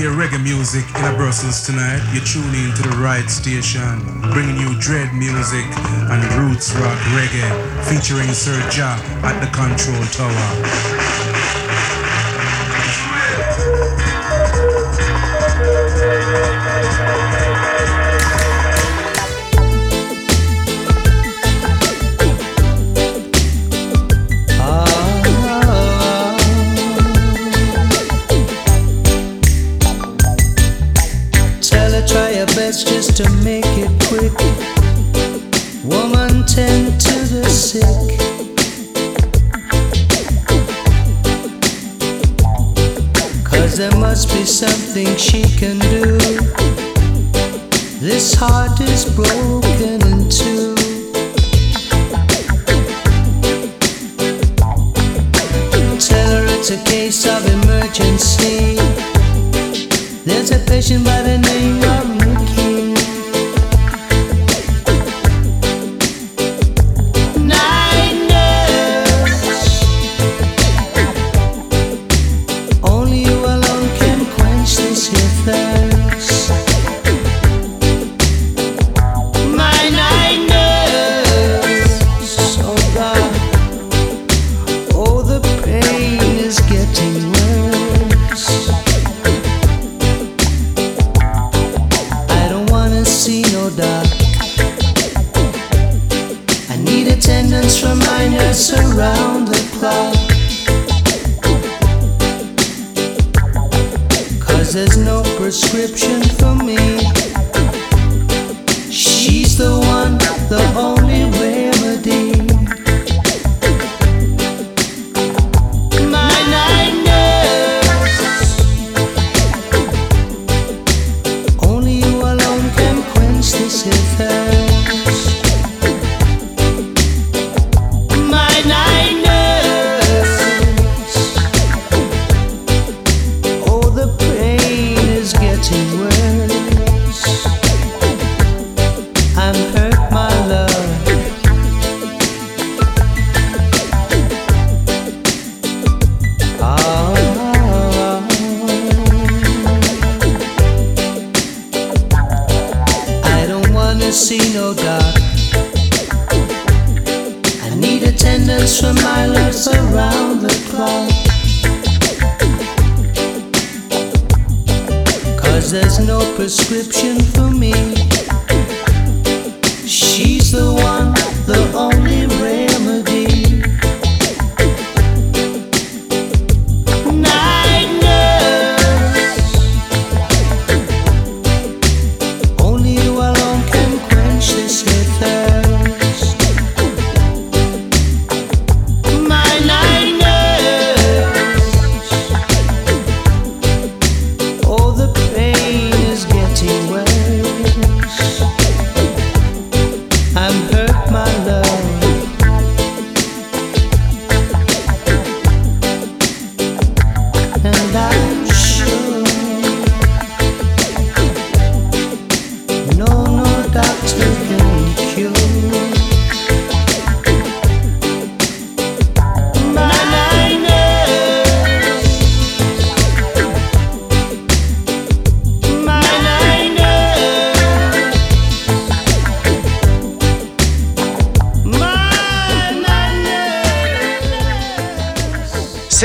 hear reggae music in Brussels tonight, you tune in to the right station, bringing you dread music and roots rock reggae, featuring Sir Ja at the control tower. Heart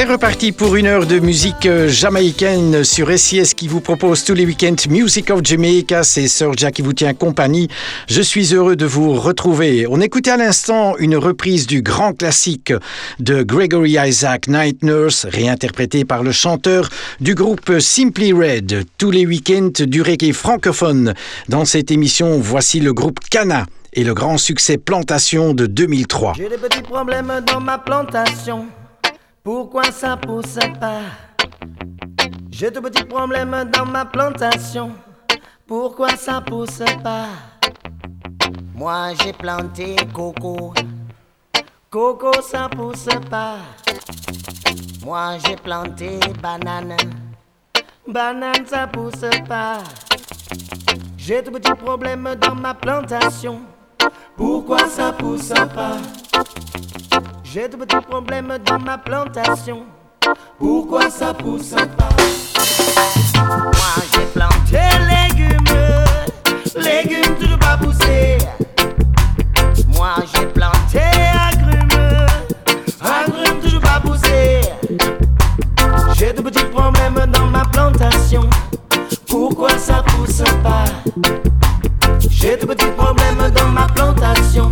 C'est reparti pour une heure de musique euh, jamaïcaine sur SIS qui vous propose tous les week-ends Music of Jamaica. C'est Sir Jack qui vous tient compagnie. Je suis heureux de vous retrouver. On écoutait à l'instant une reprise du grand classique de Gregory Isaac, Night Nurse, réinterprété par le chanteur du groupe Simply Red. Tous les week-ends du reggae francophone. Dans cette émission, voici le groupe Cana et le grand succès Plantation de 2003. J'ai des petits problèmes dans ma plantation. Pourquoi ça pousse pas? J'ai de petits problèmes dans ma plantation. Pourquoi ça pousse pas? Moi j'ai planté coco. Coco ça pousse pas. Moi j'ai planté banane. Banane ça pousse pas. J'ai de petits problèmes dans ma plantation. Pourquoi ça pousse pas? J'ai de petits problèmes dans ma plantation. Pourquoi ça pousse pas? Moi j'ai planté légumes, légumes toujours pas poussés. Moi j'ai planté agrumes, agrumes toujours pas poussés. J'ai de petits problèmes dans ma plantation. Pourquoi ça pousse pas? J'ai de petits problèmes dans ma plantation.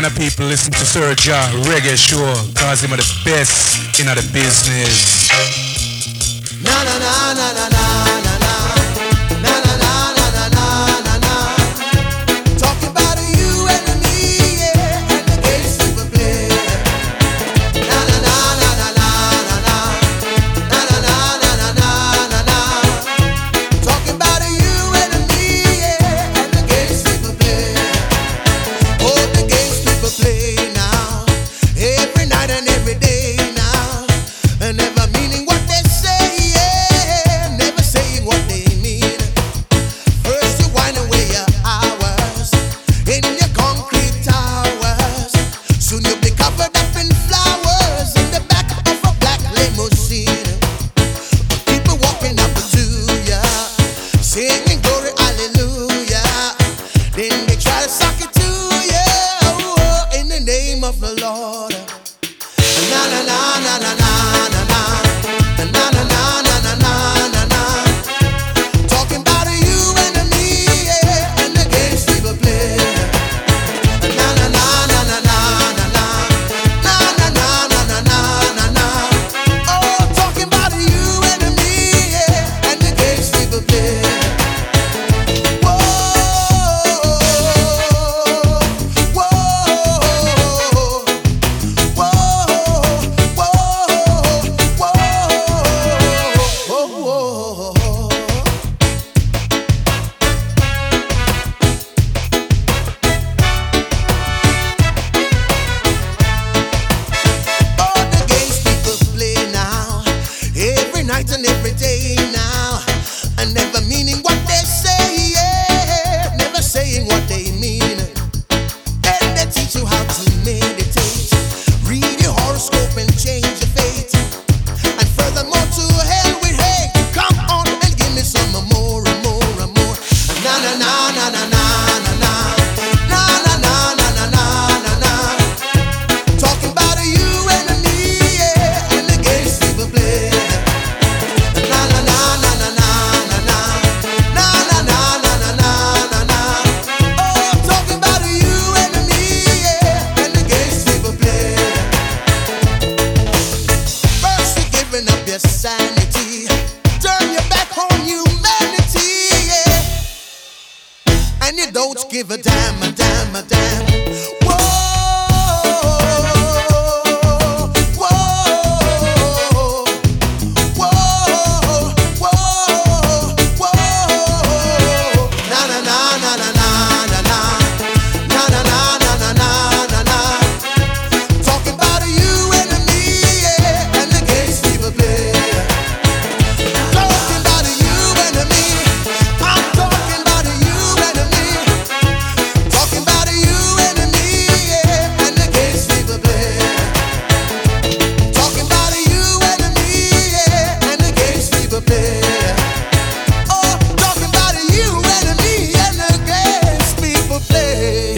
kind of people listen to Sir John Reggae Show cause him are the best in the business. Na na na na na na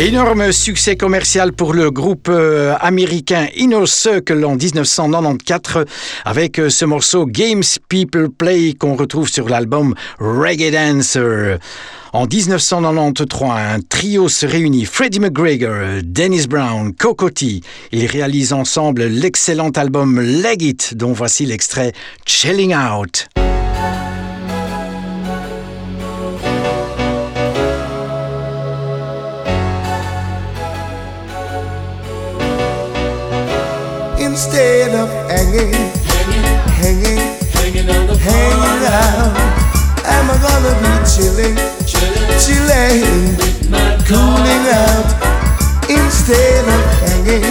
Énorme succès commercial pour le groupe euh, américain Inner Circle en 1994 avec euh, ce morceau Games People Play qu'on retrouve sur l'album Reggae Dancer. En 1993, un trio se réunit, Freddie McGregor, Dennis Brown, Cocotti. Ils réalisent ensemble l'excellent album Leg It, dont voici l'extrait Chilling Out. Instead of hanging, hanging, hanging, hanging out. Am I gonna be chilling, chilling, cooling out instead of hanging,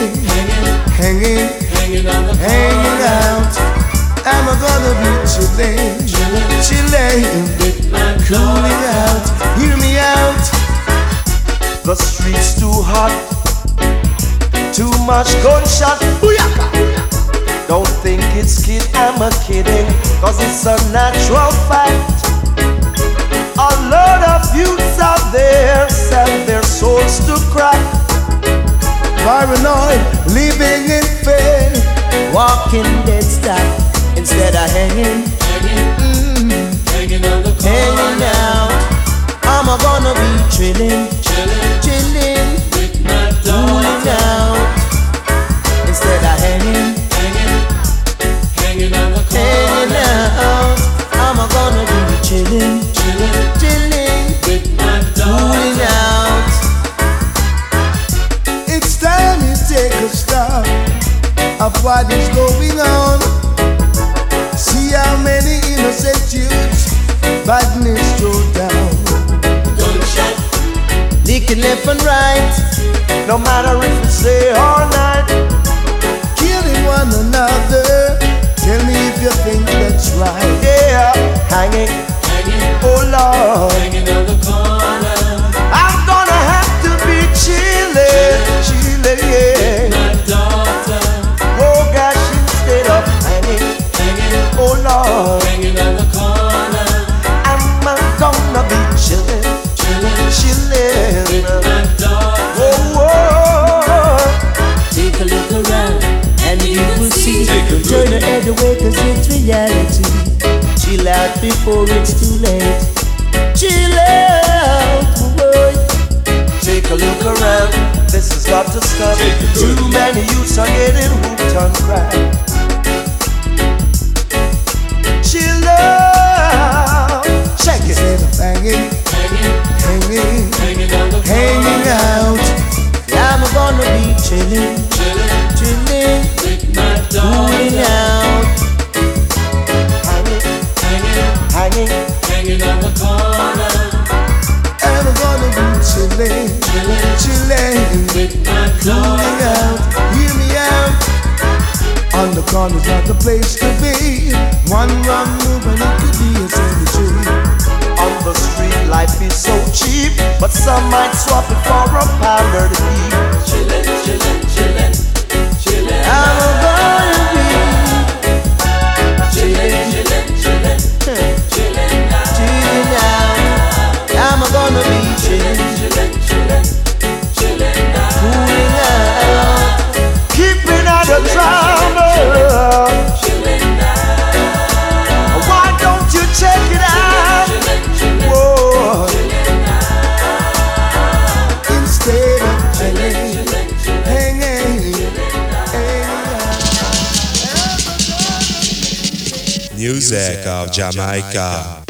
hanging, hanging, hanging out? Am I gonna be chilling, chilling, cooling out? Hear me out. The street's too hot too much gunshot. Booyaka. Don't think it's kid, I'm a kidding, cause it's a natural fact. A lot of youths out there sell their souls to crack. Paranoid, living in fear, walking dead stop instead of hanging. Hanging, mm, hanging on the corner. Hanging out. I'm gonna be chilling, chilling, chilling, instead of hanging, hanging, hanging on the corner. Hanging out, I'm gonna No matter to stop. Too many youths are getting hooked on crack. Chill out. Check it. Instead of hanging, hanging, hanging, hanging out. I'm gonna be chilling, chilling cooling out. Hanging, hanging, hanging, hanging on the corner. And I'm gonna be chilling, chilling, chilling, On the corner's not the place to be. One wrong move and it could be a cemetery. On the street, life is so cheap, but some might swap it for a powder to eat. Chillin', chillin', chillin', chillin'. I'm gonna music of Jamaica.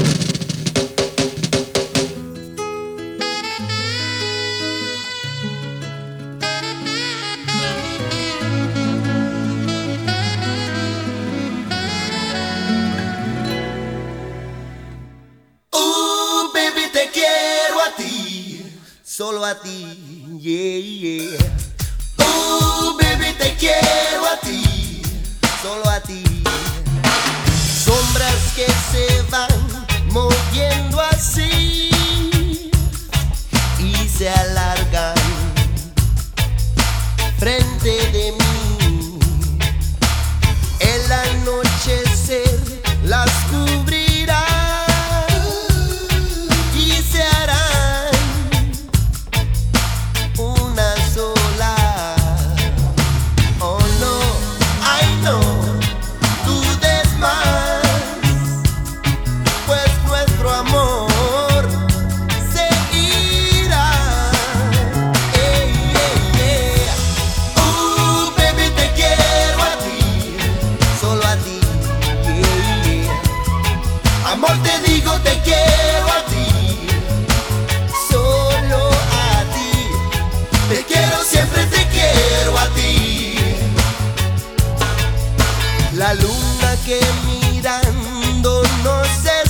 pero siempre te quiero a ti. La luna que mirando no se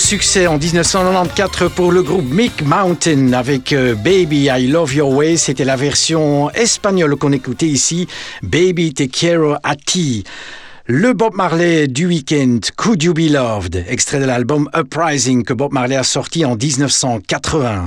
succès en 1994 pour le groupe Mick Mountain avec euh, Baby I Love Your Way. C'était la version espagnole qu'on écoutait ici. Baby Te Quiero a Ti. Le Bob Marley du week-end, Could You Be Loved, extrait de l'album Uprising que Bob Marley a sorti en 1980.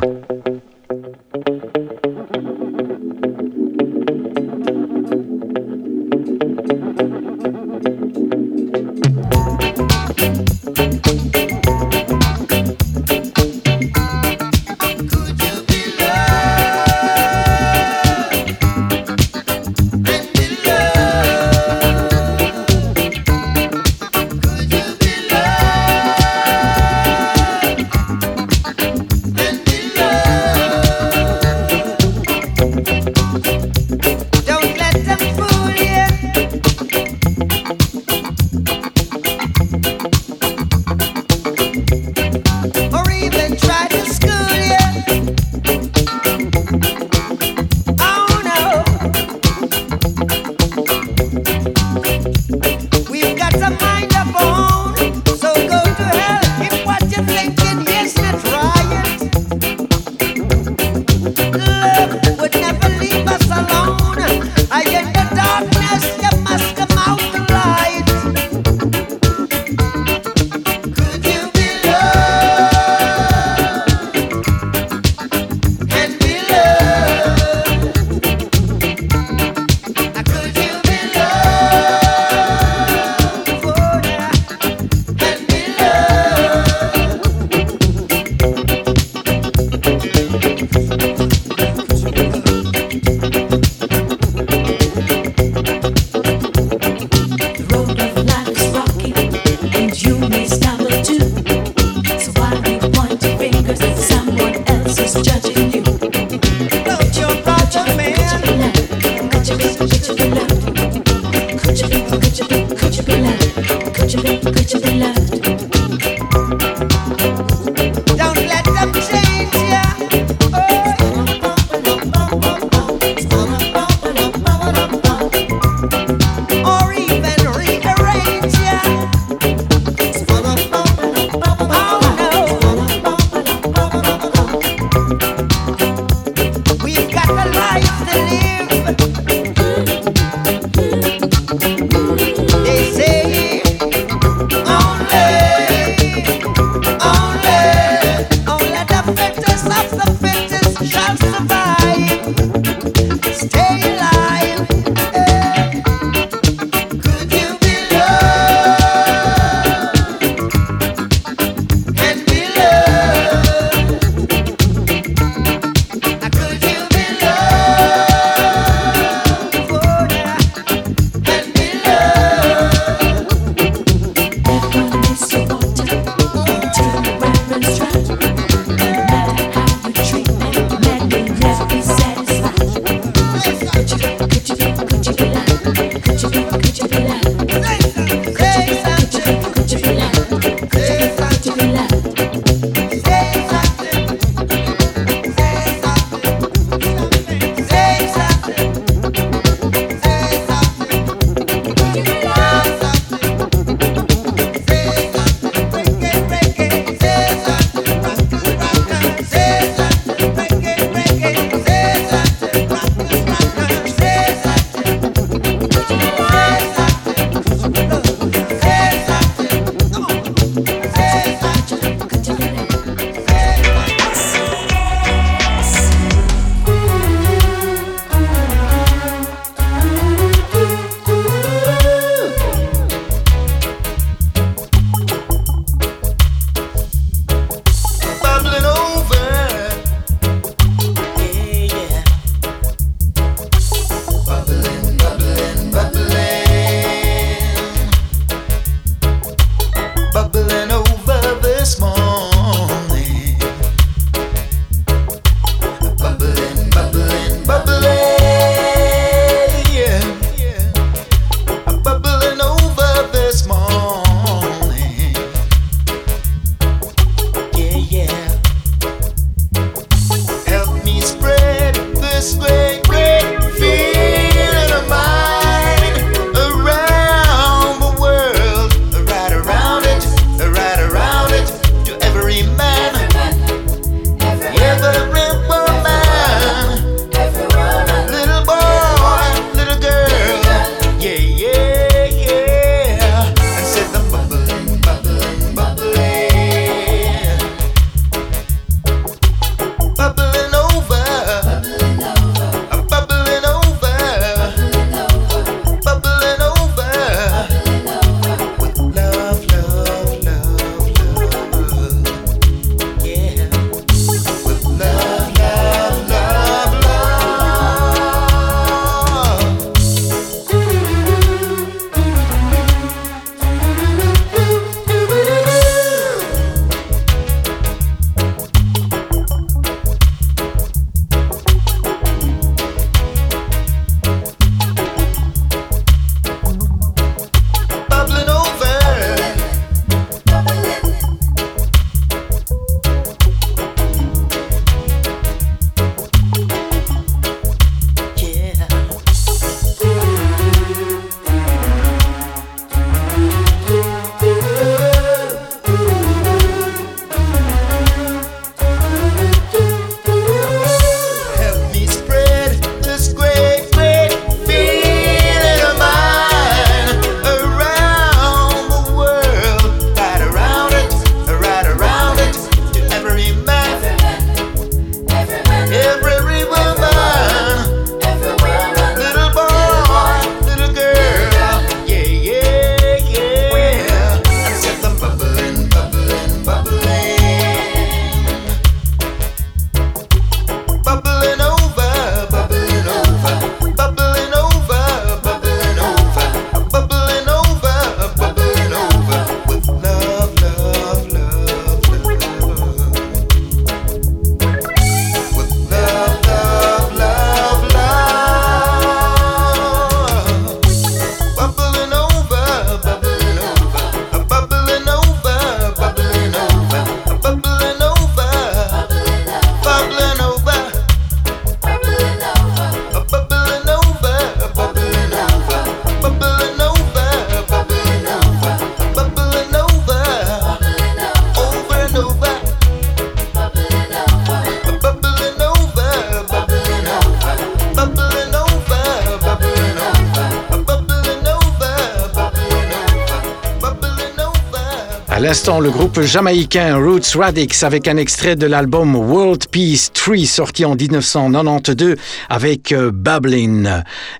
L'instant, le groupe jamaïcain Roots Radix avec un extrait de l'album World Peace Tree sorti en 1992 avec euh, Bubbling.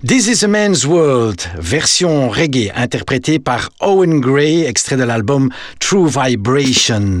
This is a Man's World, version reggae interprétée par Owen Gray, extrait de l'album True Vibration.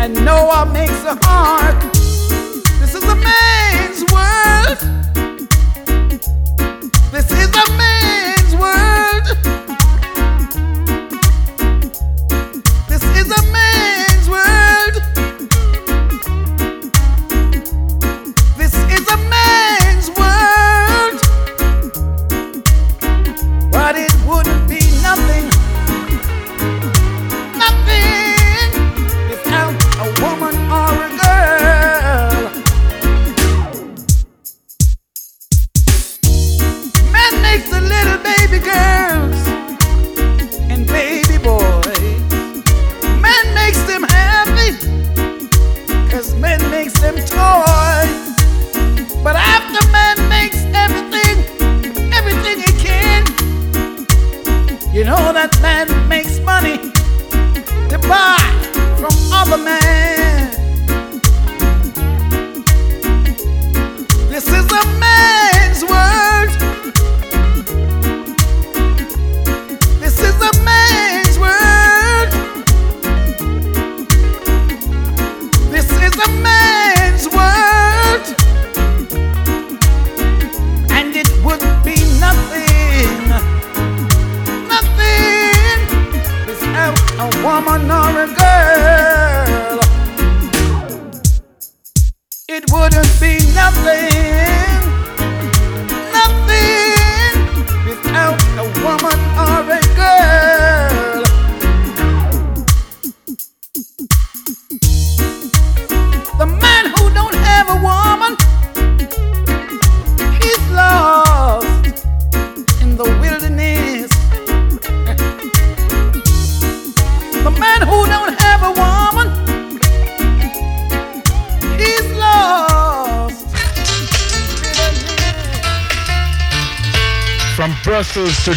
and Noah makes an ark. This is a man's world. This is a man.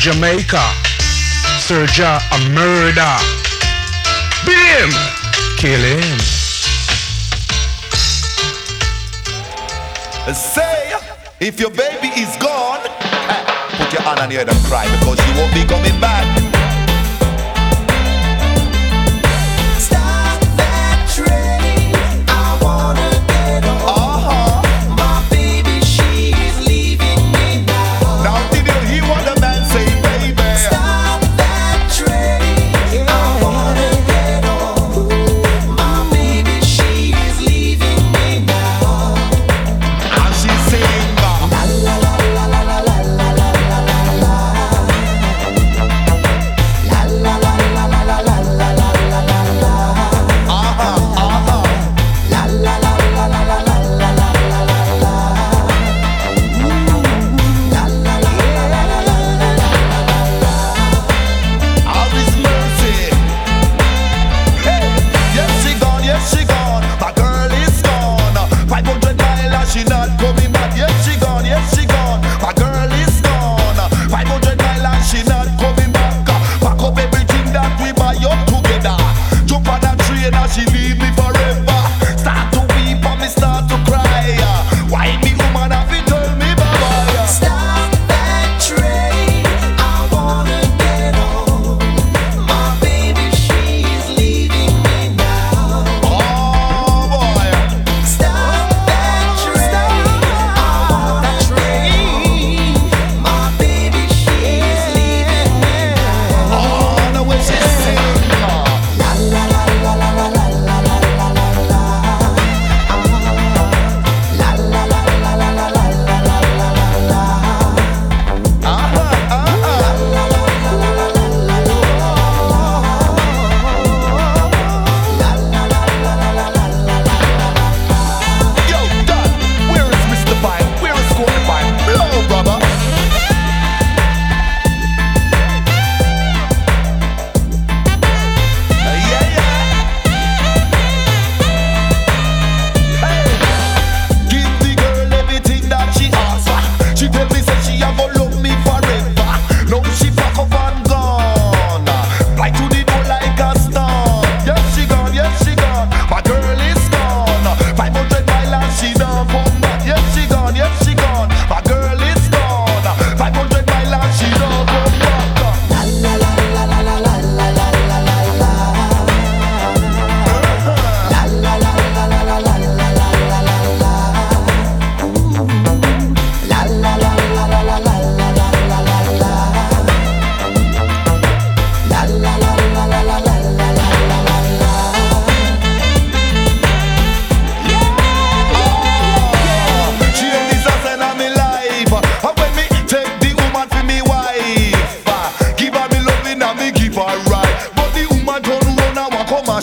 Jamaica. Serja a murder. Beat him. Kill him. Say, if your baby is gone, eh, put your hand on your head and cry because she won't be coming back.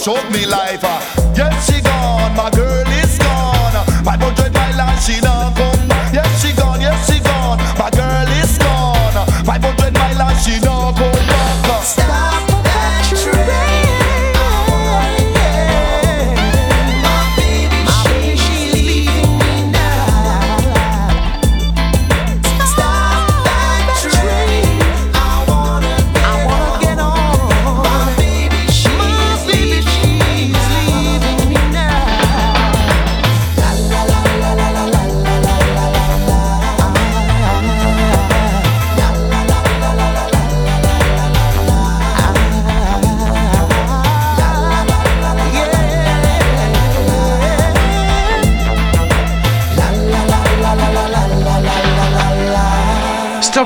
mash up me life. Uh. Yes, she gone, my girl.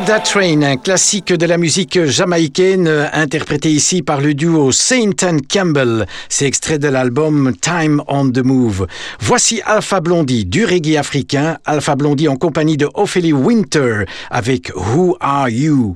That Train, un classique de la musique jamaïcaine, euh, interprété ici par le duo Saint and Campbell. C'est extrait de l'album Time on the Move. Voici Alpha Blondie du reggae africain, Alpha Blondie en compagnie de Ophélie Winter avec Who Are You?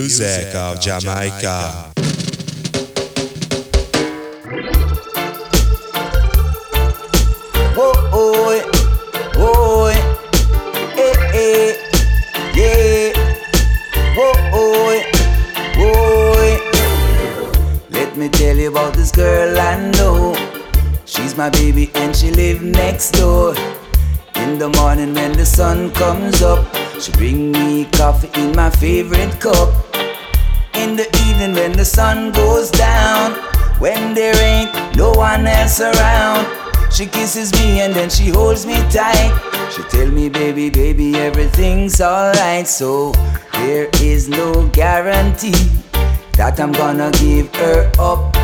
Music of Jamaica. Whoa, oh, oh, eh, eh, yeah. Whoa, oh, oh. Let me tell you about this girl I know. She's my baby and she live next door. In the morning when the sun comes up, she bring me coffee in my favorite cup. In the evening when the sun goes down, when there ain't no one else around, she kisses me and then she holds me tight. She tell me, baby, baby, everything's alright. So there is no guarantee that I'm gonna give her up.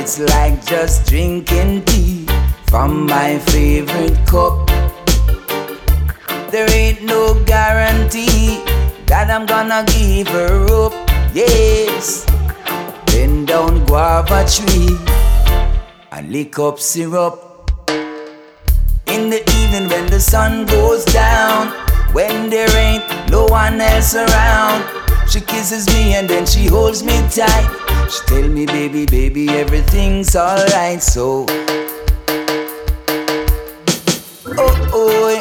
It's like just drinking tea from my favorite cup. There ain't no guarantee that I'm gonna give her up. Yes, bend down guava tree and lick up syrup. In the evening when the sun goes down, when there ain't no one else around, she kisses me and then she holds me tight. She tell me, baby, baby, everything's alright. So, oh, oh,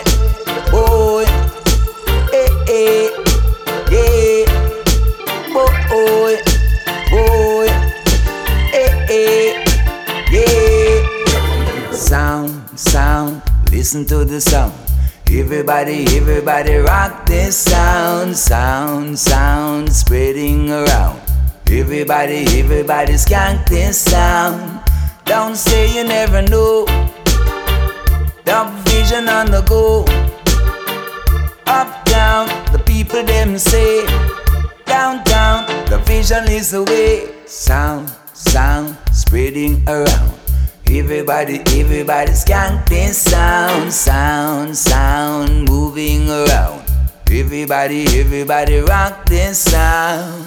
listen to the sound. Everybody, everybody rock this sound, sound, sound, spreading around. Everybody, everybody skank this sound. Don't say you never know. The vision on the go. Up, down, the people them say. Downtown, the vision is the way. Sound, sound, spreading around. Everybody, everybody skank this sound, sound, sound, moving around. Everybody, everybody rock this sound.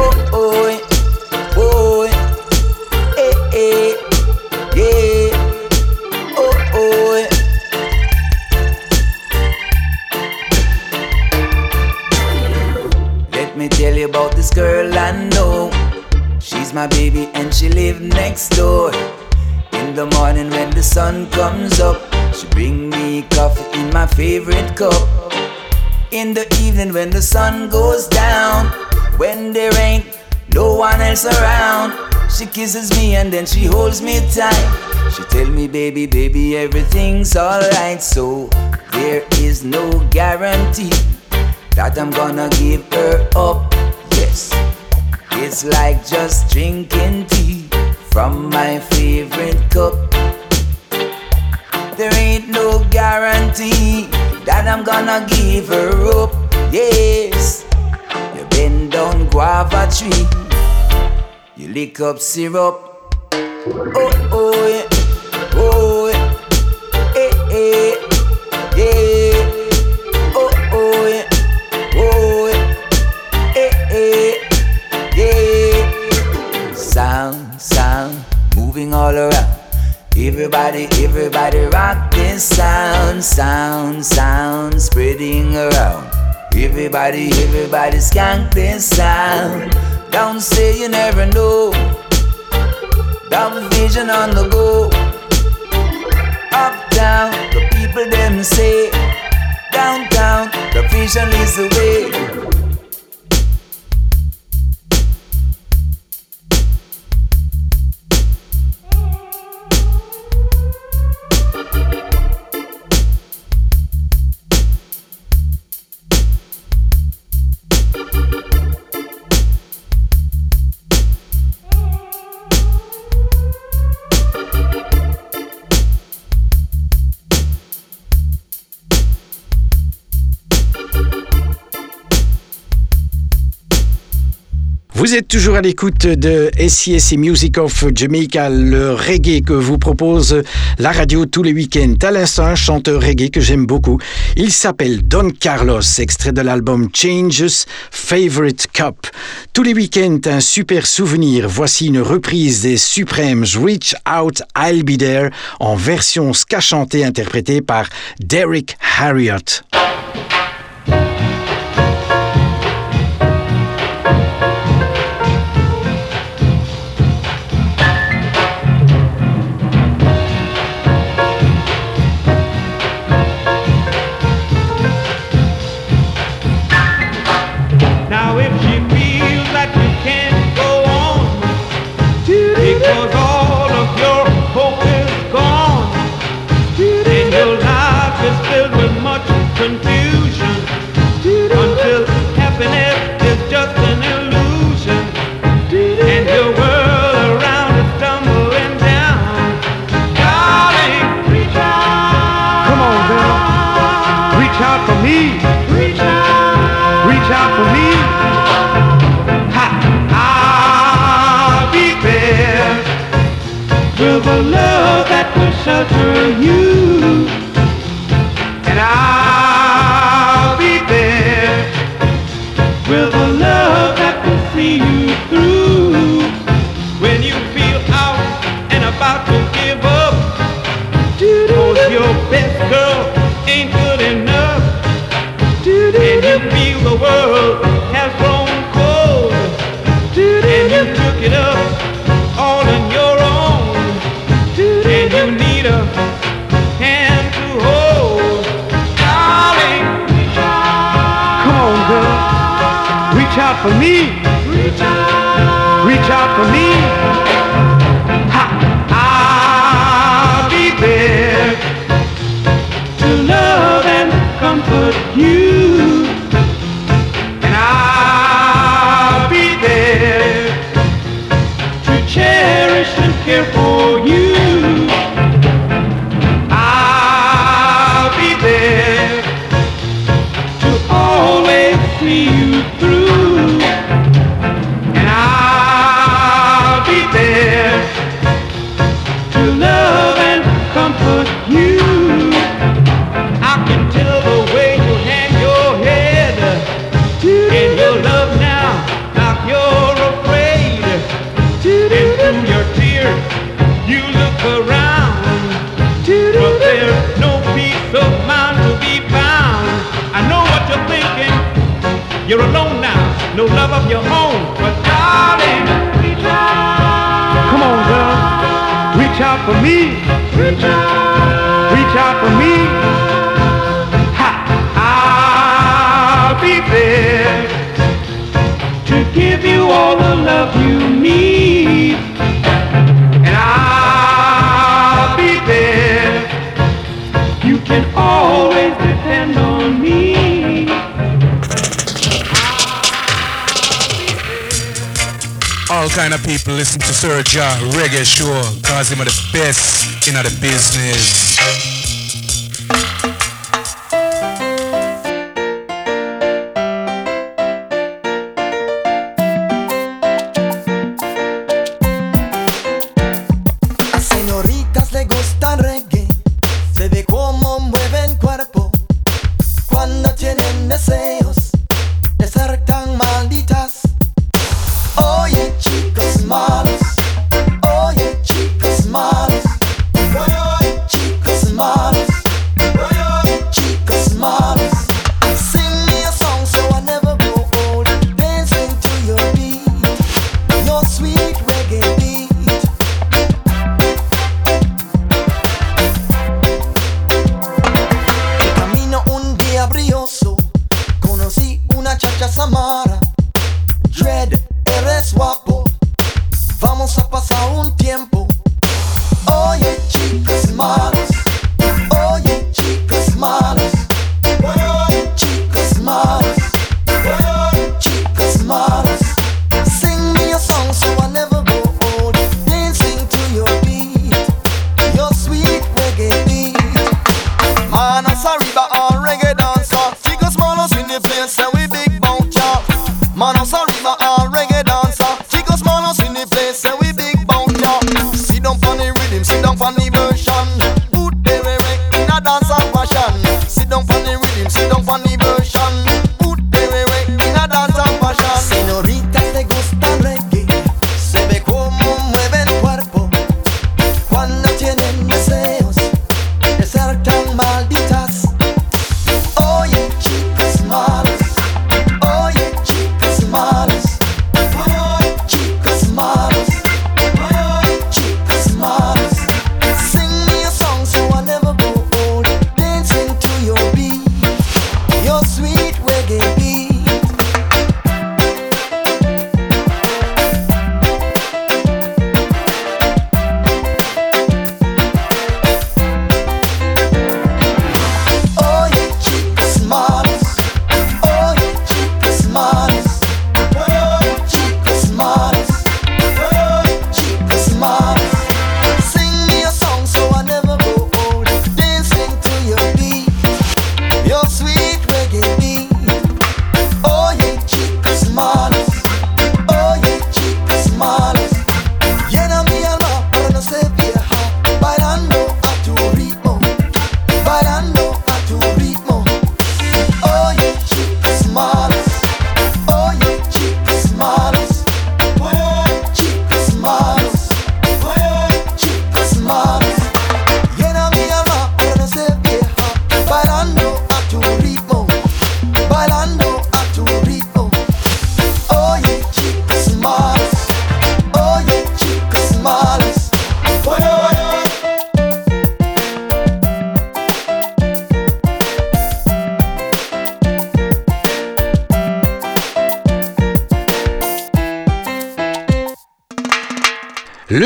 Oh, oh, oh, eh, eh, yeah. Oh, oh, Let me tell you about this girl. She's my baby and she live next door. In the morning when the sun comes up, she bring me coffee in my favorite cup. In the evening when the sun goes down, when there ain't no one else around, she kisses me and then she holds me tight. She tell me, baby, baby, everything's alright. So there is no guarantee that I'm gonna give her up. Yes. It's like just drinking tea from my favorite cup. There ain't no guarantee that I'm gonna give her up. Yes, you bend down guava tree, you lick up syrup. Oh oh yeah, moving all around. Everybody, everybody rock this sound, sound, sound, spreading around. Everybody, everybody skank this sound. Don't say you never know. Double vision on the go. Up, down, the people them say. Downtown, the vision is the way. Vous êtes toujours à l'écoute de SIS Music of Jamaica, le reggae que vous propose la radio tous les week-ends. À l'instant, un chanteur reggae que j'aime beaucoup. Il s'appelle Don Carlos, extrait de l'album Changes Favorite Cup. Tous les week-ends, un super souvenir. Voici une reprise des Supremes Reach Out, I'll Be There en version ska chantée interprétée par Derek Harriott. You're alone now, no love of your own. But darling, reach out. Come on, girl, reach out for me. Reach out. Reach out for me. kind of people listen to Sir John Reggae Show, cause him are the best in the business.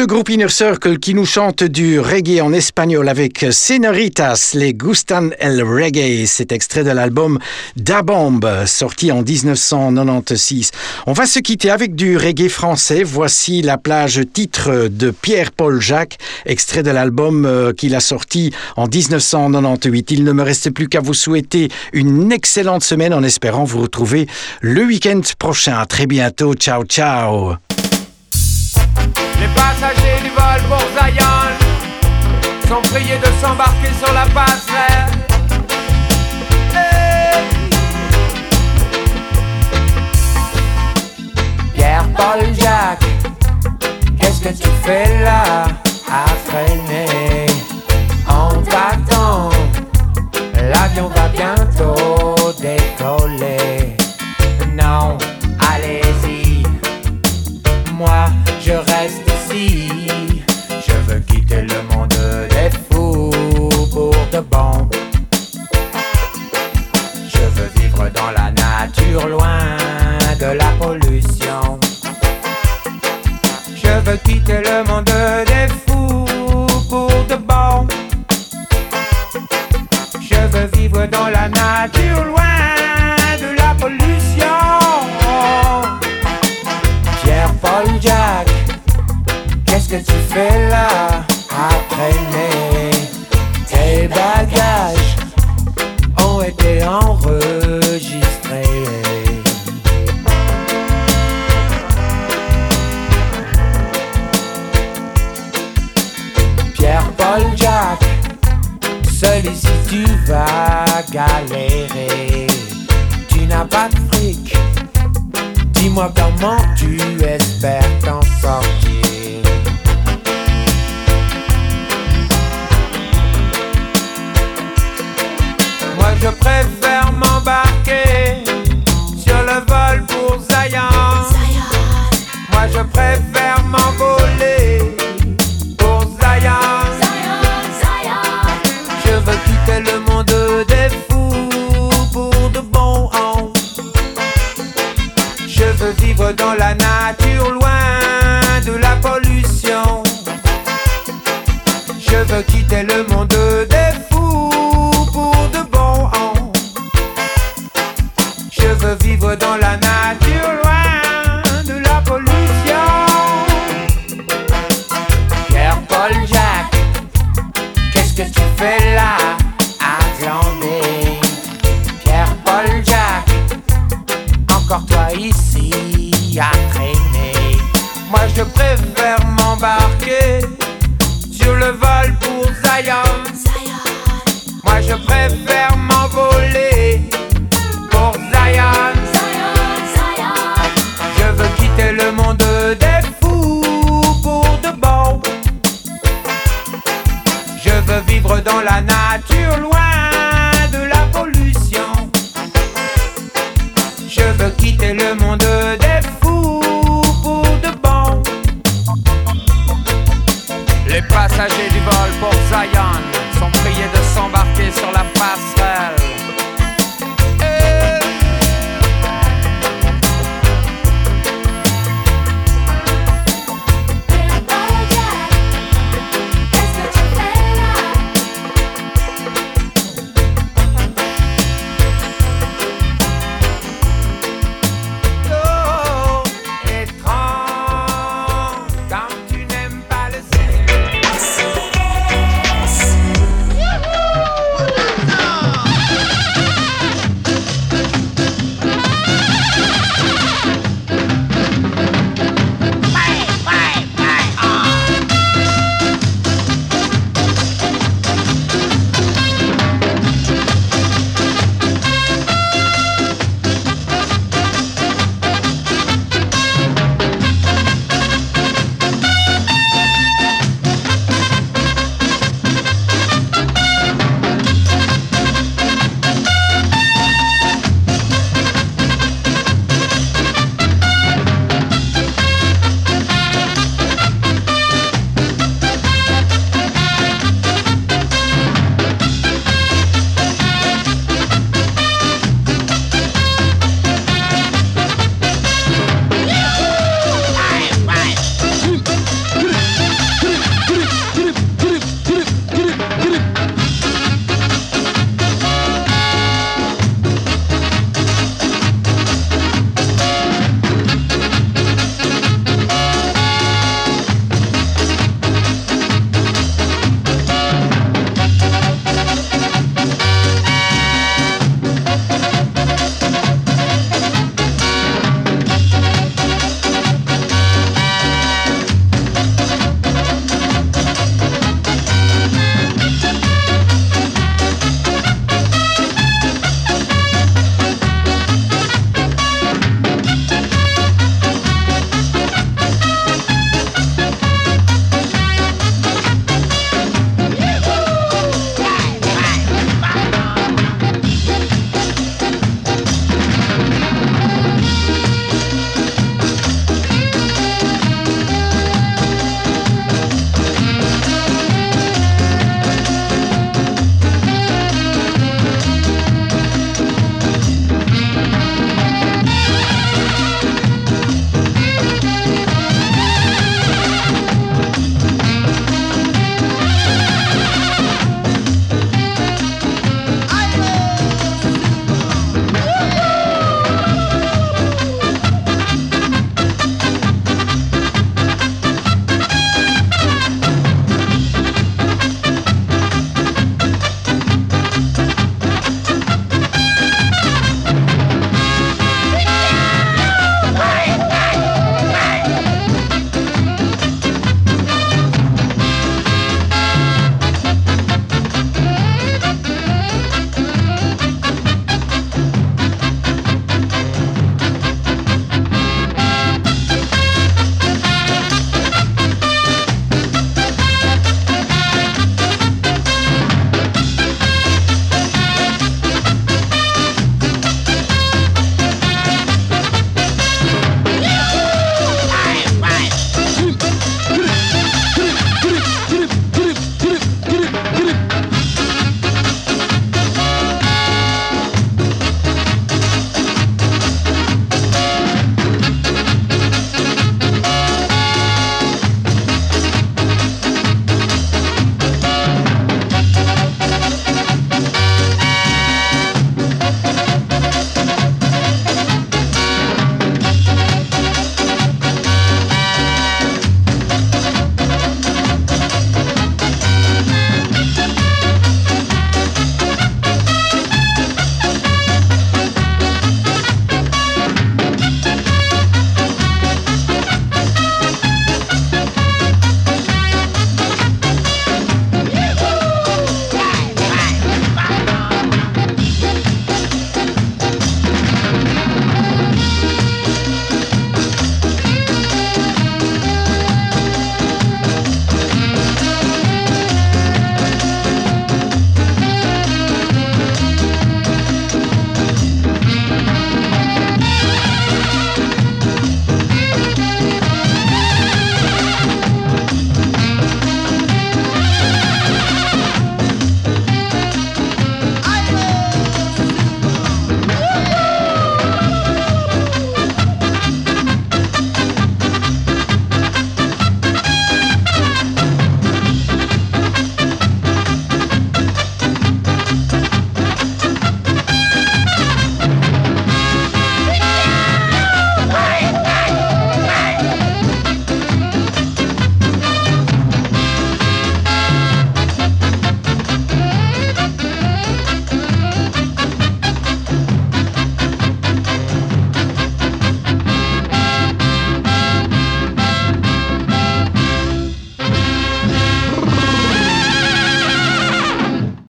Le groupe Inner Circle qui nous chante du reggae en espagnol avec Senoritas, les Gustan el Reggae. C'est extrait de l'album Da Bomb, sorti en 1996. On va se quitter avec du reggae français. Voici la plage titre de Pierre-Paul Jacques, extrait de l'album euh, qu'il a sorti en 1998. Il ne me reste plus qu'à vous souhaiter une excellente semaine en espérant vous retrouver le week-end prochain. À très bientôt. Ciao, ciao. Passagers du vol pour Zion. Sont priés de s'embarquer sur la passerelle. Pierre-Paul Jacques, qu'est-ce que tu fais là à freiner On t'attend, l'avion va loin de la pollution. Je veux quitter le monde des fous pour de bon. Je veux vivre dans la nature, loin